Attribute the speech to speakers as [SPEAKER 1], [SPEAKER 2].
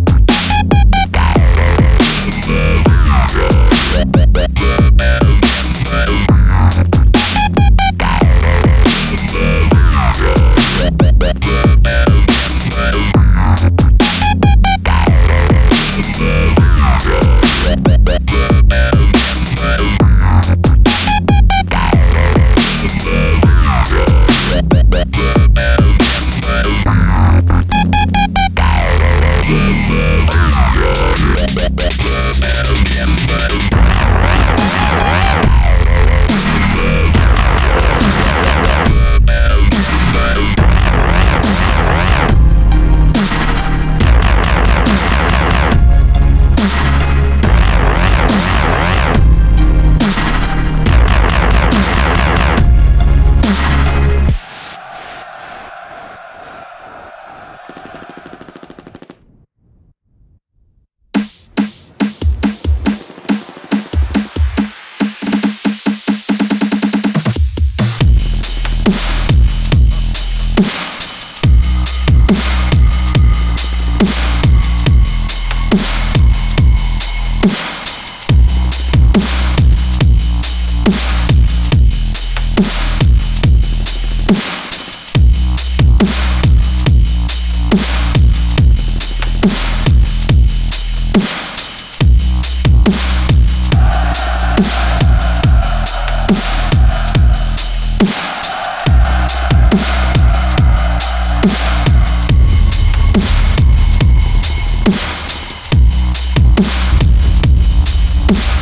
[SPEAKER 1] Música Babylon. you